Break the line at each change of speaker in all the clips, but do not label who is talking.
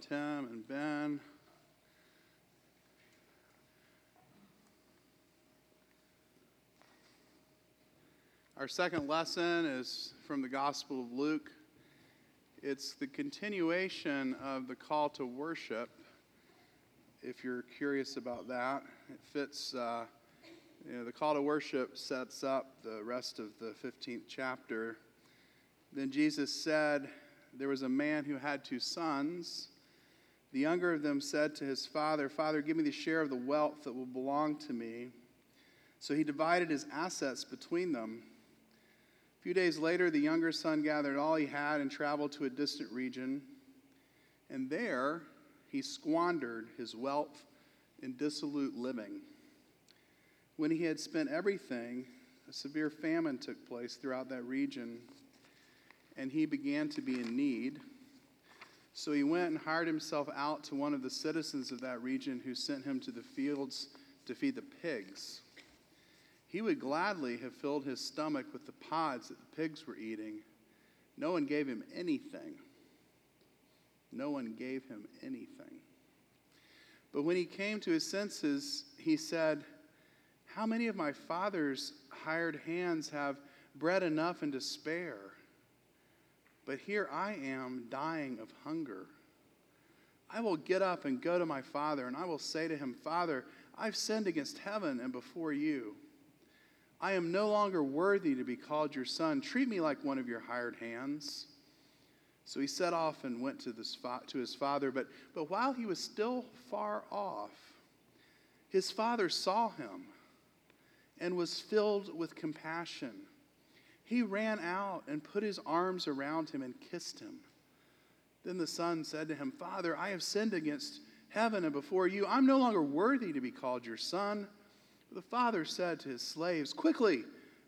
Tim and Ben. Our second lesson is from the Gospel of Luke. It's the continuation of the call to worship. If you're curious about that, it fits, uh, you know, the call to worship sets up the rest of the 15th chapter. Then Jesus said, There was a man who had two sons. The younger of them said to his father, Father, give me the share of the wealth that will belong to me. So he divided his assets between them. A few days later, the younger son gathered all he had and traveled to a distant region. And there he squandered his wealth in dissolute living. When he had spent everything, a severe famine took place throughout that region, and he began to be in need. So he went and hired himself out to one of the citizens of that region who sent him to the fields to feed the pigs. He would gladly have filled his stomach with the pods that the pigs were eating. No one gave him anything. No one gave him anything. But when he came to his senses, he said, How many of my father's hired hands have bread enough and to spare? But here I am dying of hunger. I will get up and go to my father, and I will say to him, Father, I've sinned against heaven and before you. I am no longer worthy to be called your son. Treat me like one of your hired hands. So he set off and went to, to his father. But, but while he was still far off, his father saw him and was filled with compassion. He ran out and put his arms around him and kissed him. Then the son said to him, Father, I have sinned against heaven and before you. I'm no longer worthy to be called your son. The father said to his slaves, Quickly,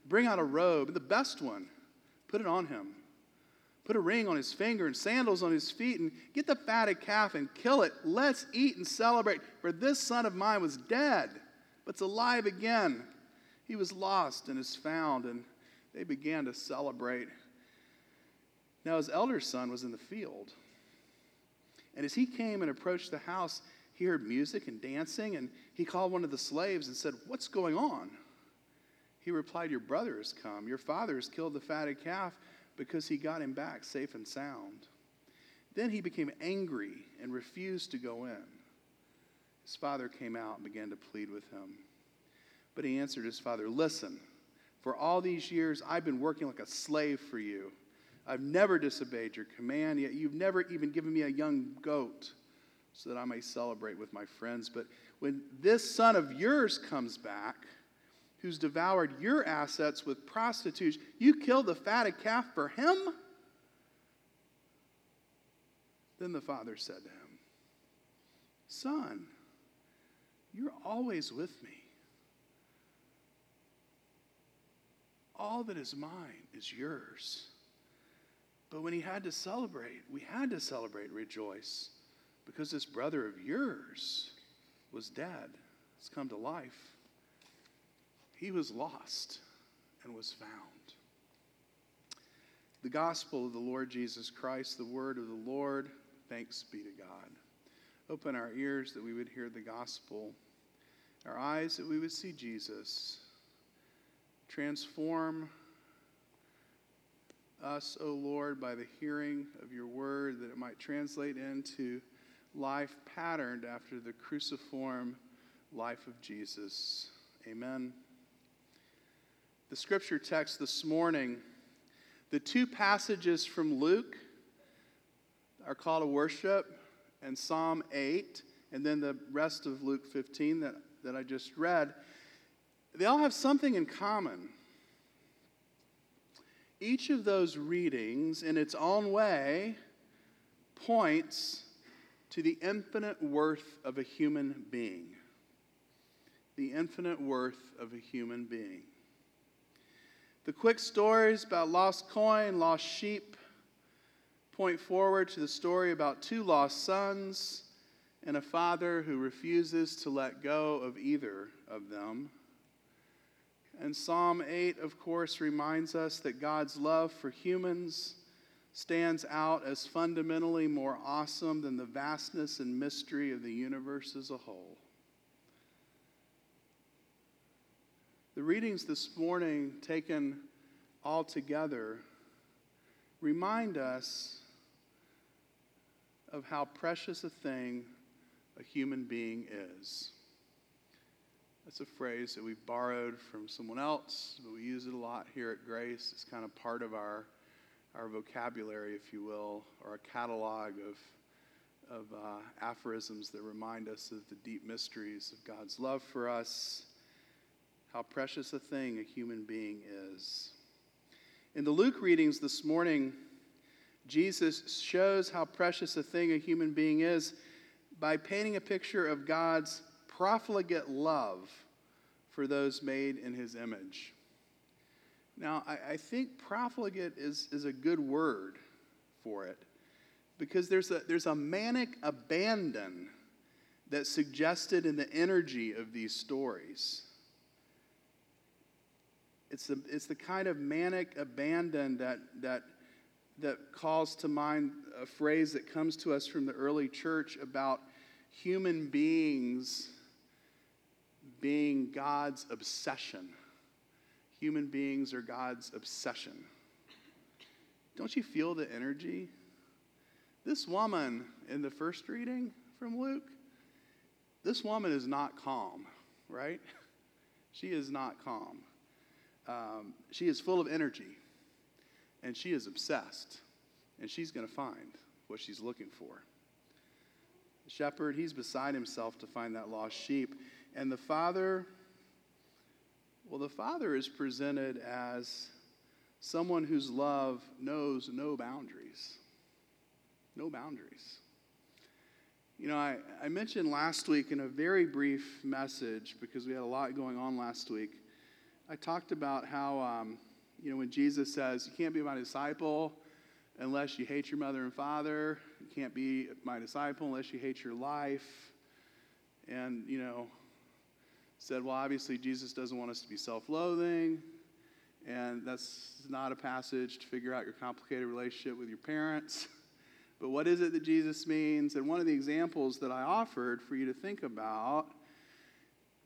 bring out a robe, the best one, put it on him. Put a ring on his finger and sandals on his feet, and get the fatted calf and kill it. Let's eat and celebrate. For this son of mine was dead, but's alive again. He was lost and is found, and they began to celebrate. Now his elder son was in the field. And as he came and approached the house, he heard music and dancing, and he called one of the slaves and said, What's going on? He replied, Your brother has come. Your father has killed the fatted calf because he got him back safe and sound. Then he became angry and refused to go in. His father came out and began to plead with him. But he answered his father, Listen, for all these years I've been working like a slave for you. I've never disobeyed your command, yet you've never even given me a young goat so that I may celebrate with my friends. But when this son of yours comes back, who's devoured your assets with prostitutes, you kill the fatted calf for him? Then the father said to him, Son, you're always with me. All that is mine is yours. But when he had to celebrate, we had to celebrate, rejoice because this brother of yours was dead, has come to life. He was lost and was found. The gospel of the Lord Jesus Christ, the word of the Lord, thanks be to God. Open our ears that we would hear the gospel, our eyes that we would see Jesus. Transform us, O Lord, by the hearing of your word, that it might translate into life patterned after the cruciform life of Jesus. Amen. The scripture text this morning, the two passages from Luke, our call to worship, and Psalm 8, and then the rest of Luke 15 that, that I just read, they all have something in common. Each of those readings, in its own way, points to the infinite worth of a human being. The infinite worth of a human being. The quick stories about lost coin, lost sheep point forward to the story about two lost sons and a father who refuses to let go of either of them. And Psalm 8, of course, reminds us that God's love for humans stands out as fundamentally more awesome than the vastness and mystery of the universe as a whole. The readings this morning, taken all together, remind us of how precious a thing a human being is. That's a phrase that we borrowed from someone else, but we use it a lot here at Grace. It's kind of part of our, our vocabulary, if you will, or a catalog of, of uh, aphorisms that remind us of the deep mysteries of God's love for us, how precious a thing a human being is. In the Luke readings this morning, Jesus shows how precious a thing a human being is by painting a picture of God's profligate love for those made in his image. Now, I, I, think profligate is, is a good word for it because there's a, there's a manic abandon that's suggested in the energy of these stories. It's the, it's the kind of manic abandon that, that, that calls to mind a phrase that comes to us from the early church about human beings being God's obsession. Human beings are God's obsession. Don't you feel the energy? This woman in the first reading from Luke, this woman is not calm, right? She is not calm. Um, she is full of energy, and she is obsessed, and she's going to find what she's looking for. The shepherd, he's beside himself to find that lost sheep. And the Father, well, the Father is presented as someone whose love knows no boundaries. No boundaries. You know, I, I mentioned last week in a very brief message, because we had a lot going on last week, I talked about how, um, you know, when Jesus says, You can't be my disciple unless you hate your mother and father, you can't be my disciple unless you hate your life. And, you know, said, well, obviously, Jesus doesn't want us to be self loathing, and that's not a passage to figure out your complicated relationship with your parents. But what is it that Jesus means? And one of the examples that I offered for you to think about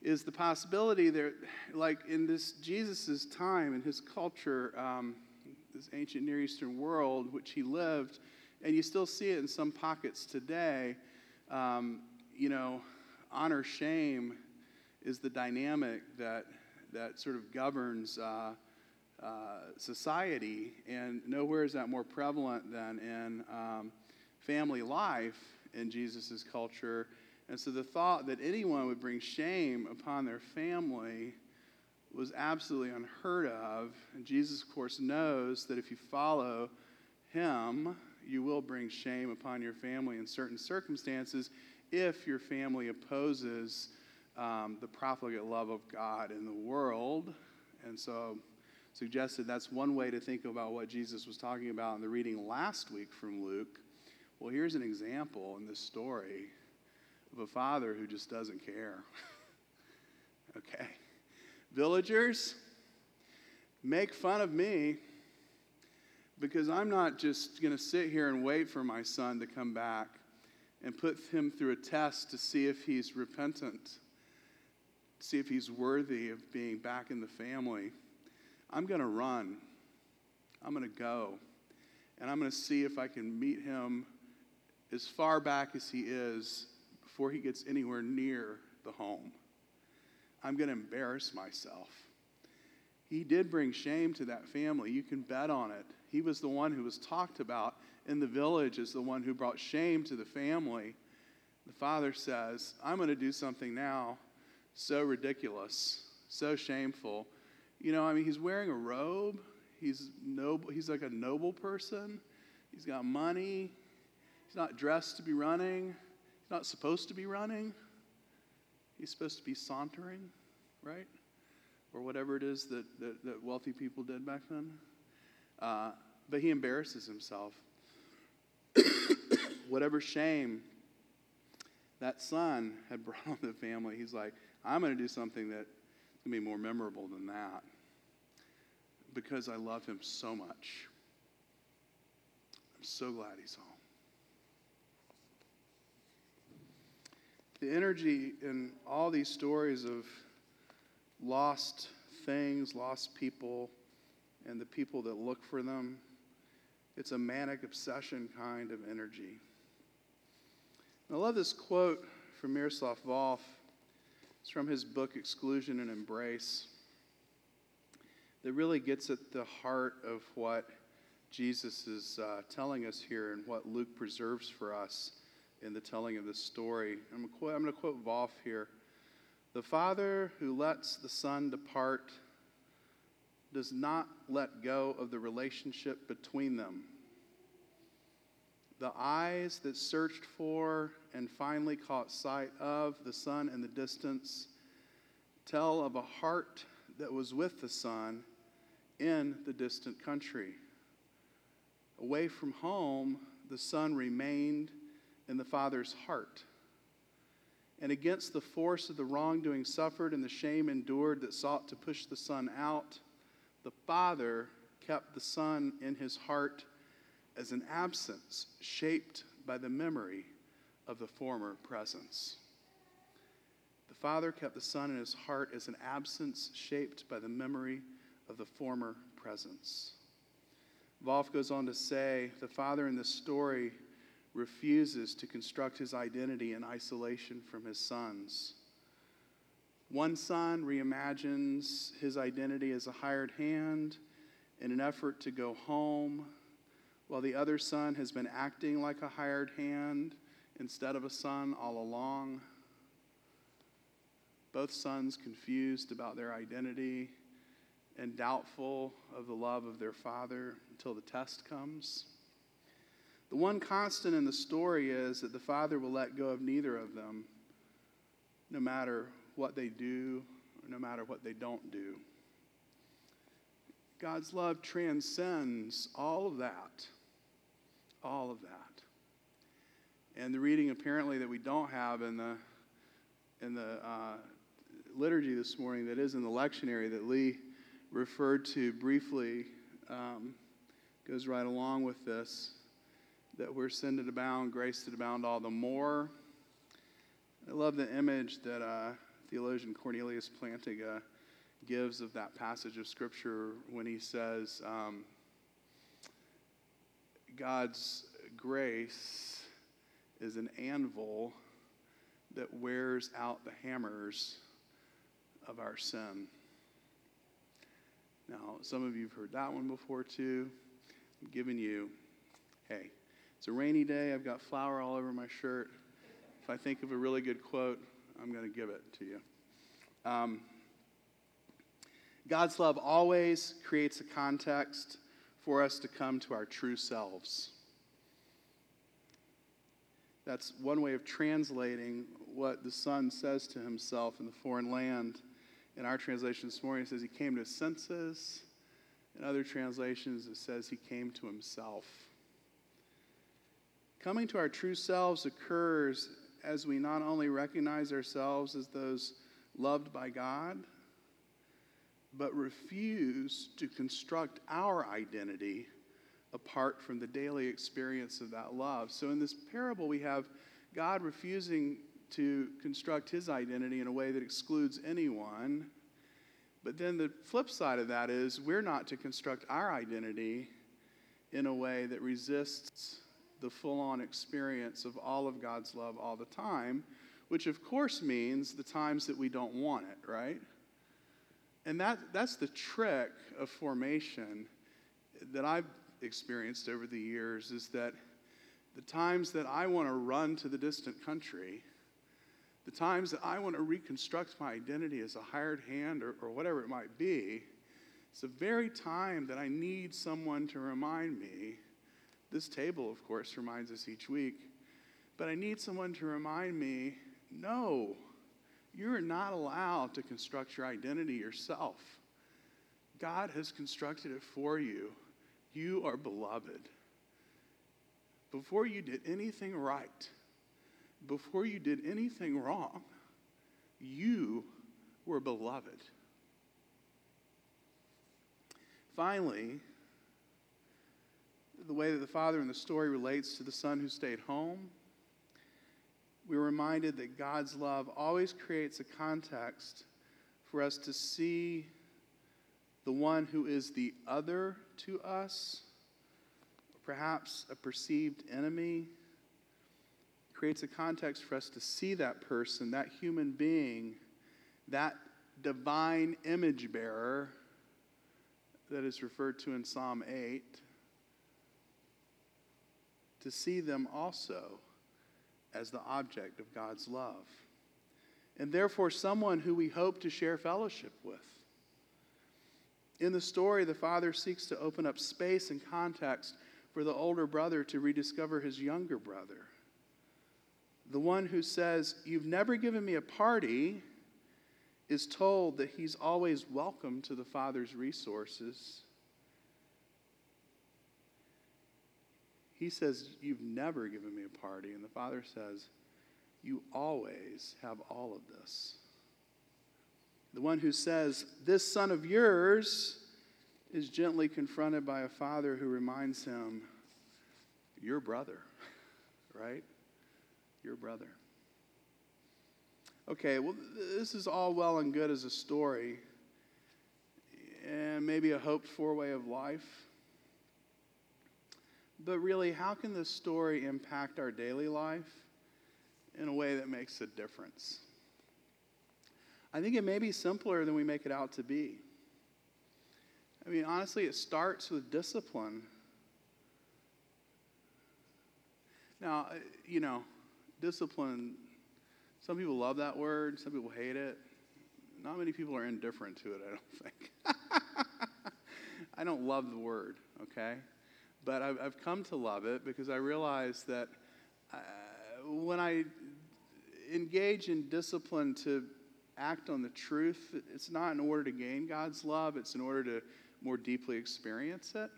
is the possibility that, like in this Jesus' time and his culture, um, this ancient Near Eastern world which he lived, and you still see it in some pockets today, um, you know, honor shame is the dynamic that, that sort of governs uh, uh, society. And nowhere is that more prevalent than in um, family life in Jesus' culture. And so the thought that anyone would bring shame upon their family was absolutely unheard of. And Jesus, of course, knows that if you follow him, you will bring shame upon your family in certain circumstances if your family opposes um, the profligate love of God in the world. And so, suggested that's one way to think about what Jesus was talking about in the reading last week from Luke. Well, here's an example in this story of a father who just doesn't care. okay. Villagers, make fun of me because I'm not just going to sit here and wait for my son to come back and put him through a test to see if he's repentant see if he's worthy of being back in the family, I'm going to run. I'm going to go. And I'm going to see if I can meet him as far back as he is before he gets anywhere near the home. I'm going to embarrass myself. He did bring shame to that family. You can bet on it. He was the one who was talked about in the village as the one who brought shame to the family. The father says, I'm going to do something now so ridiculous, so shameful. You know, I mean, he's wearing a robe. He's noble. He's like a noble person. He's got money. He's not dressed to be running. He's not supposed to be running. He's supposed to be sauntering, right? Or whatever it is that, that, that wealthy people did back then. Uh, but he embarrasses himself. whatever shame that son had brought on the family, he's like, I'm going to do something that's going to be more memorable than that because I love him so much. I'm so glad he's home. The energy in all these stories of lost things, lost people, and the people that look for them, it's a manic obsession kind of energy. And I love this quote from Miroslav Volf. It's from his book, Exclusion and Embrace, that really gets at the heart of what Jesus is uh, telling us here and what Luke preserves for us in the telling of this story. I'm going to quote Volf here. The Father who lets the Son depart does not let go of the relationship between them. The eyes that searched for and finally caught sight of the son in the distance tell of a heart that was with the son in the distant country. Away from home, the Son remained in the Father's heart. And against the force of the wrongdoing suffered and the shame endured that sought to push the Son out, the Father kept the Son in his heart as an absence shaped by the memory of the former presence. The Father kept the Son in his heart as an absence shaped by the memory of the former presence. Volf goes on to say the Father in this story refuses to construct his identity in isolation from his sons. One son reimagines his identity as a hired hand in an effort to go home, while the other son has been acting like a hired hand instead of a son all along. Both sons confused about their identity and doubtful of the love of their father until the test comes. The one constant in the story is that the father will let go of neither of them, no matter what they do or no matter what they don't do. God's love transcends all of that. All of that. And the reading apparently that we don't have in the in the uh, liturgy this morning that is in the lectionary that Lee referred to briefly um, goes right along with this that we're sin to abound, grace to abound all the more. I love the image that uh, theologian Cornelius Plantinga gives of that passage of Scripture when he says, um, God's grace is an anvil that wears out the hammers of our sin. Now, some of you have heard that one before too. I'm giving you, hey, it's a rainy day. I've got flour all over my shirt. If I think of a really good quote, I'm going to give it to you. Um, God's love always creates a context for us to come to our true selves. That's one way of translating what the Son says to himself in the foreign land in our translation this morning, it says he came to his senses. In other translations, it says he came to himself. Coming to our true selves occurs as we not only recognize ourselves as those loved by God, but refuse to construct our identity apart from the daily experience of that love. So in this parable, we have God refusing to construct his identity in a way that excludes anyone. But then the flip side of that is we're not to construct our identity in a way that resists the full on experience of all of God's love all the time, which of course means the times that we don't want it, right? And that, that's the trick of formation that I've experienced over the years is that the times that I want to run to the distant country, the times that I want to reconstruct my identity as a hired hand or, or whatever it might be, it's the very time that I need someone to remind me. This table, of course, reminds us each week, but I need someone to remind me no, you're not allowed to construct your identity yourself. God has constructed it for you. You are beloved before you did anything right, before you did anything wrong, you were beloved. Finally, the way that the father in the story relates to the son who stayed home, we're reminded that God's love always creates a context for us to see the one who is the other to us, perhaps a perceived enemy, creates a context for us to see that person, that human being, that divine image bearer that is referred to in Psalm 8, to see them also as the object of God's love. And therefore, someone who we hope to share fellowship with. In the story, the father seeks to open up space and context for the older brother to rediscover his younger brother. The one who says, You've never given me a party, is told that he's always welcome to the father's resources. He says, You've never given me a party. And the father says, You always have all of this. The one who says, This son of yours is gently confronted by a father who reminds him, Your brother, right? Your brother. Okay, well, this is all well and good as a story and maybe a hoped for way of life. But really, how can this story impact our daily life in a way that makes a difference? I think it may be simpler than we make it out to be. I mean, honestly, it starts with discipline. Now, uh, you know, discipline, some people love that word, some people hate it. Not many people are indifferent to it, I don't think. I don't love the word, okay? But I've, I've, come to love it because I realize that uh, when I engage in discipline to act on the truth, it's not in order to gain God's love, it's in order to more deeply experience it.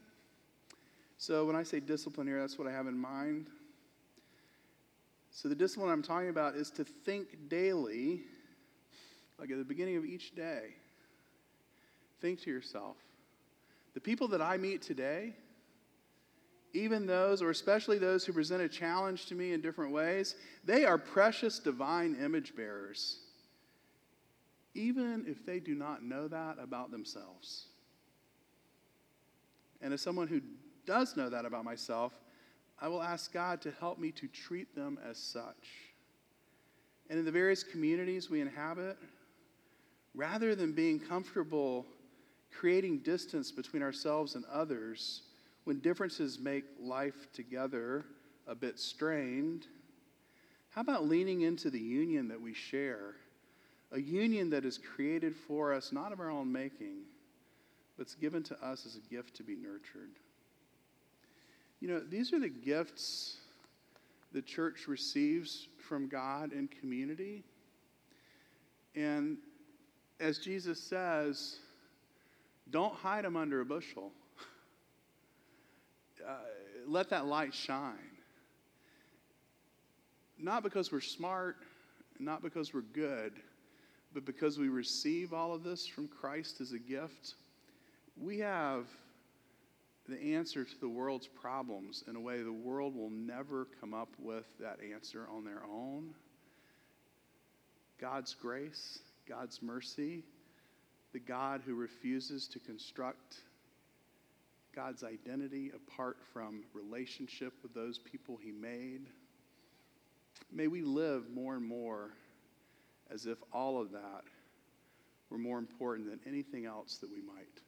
So when I say discipline here, that's what I have in mind. So the discipline I'm talking about is to think daily, like at the beginning of each day. Think to yourself, the people that I meet today, even those, or especially those who present a challenge to me in different ways, they are precious divine image bearers even if they do not know that about themselves. And as someone who does know that about myself, I will ask God to help me to treat them as such. And in the various communities we inhabit, rather than being comfortable creating distance between ourselves and others when differences make life together a bit strained, how about leaning into the union that we share? A union that is created for us, not of our own making, but it's given to us as a gift to be nurtured. You know, these are the gifts the church receives from God and community. And as Jesus says, don't hide them under a bushel. Uh, let that light shine. Not because we're smart, not because we're good, but because we receive all of this from Christ as a gift, we have the answer to the world's problems in a way the world will never come up with that answer on their own. God's grace, God's mercy, the God who refuses to construct God's identity apart from relationship with those people he made. May we live more and more as if all of that were more important than anything else that we might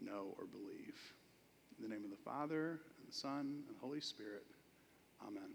know or believe. In the name of the Father, and the Son, and the Holy Spirit, amen.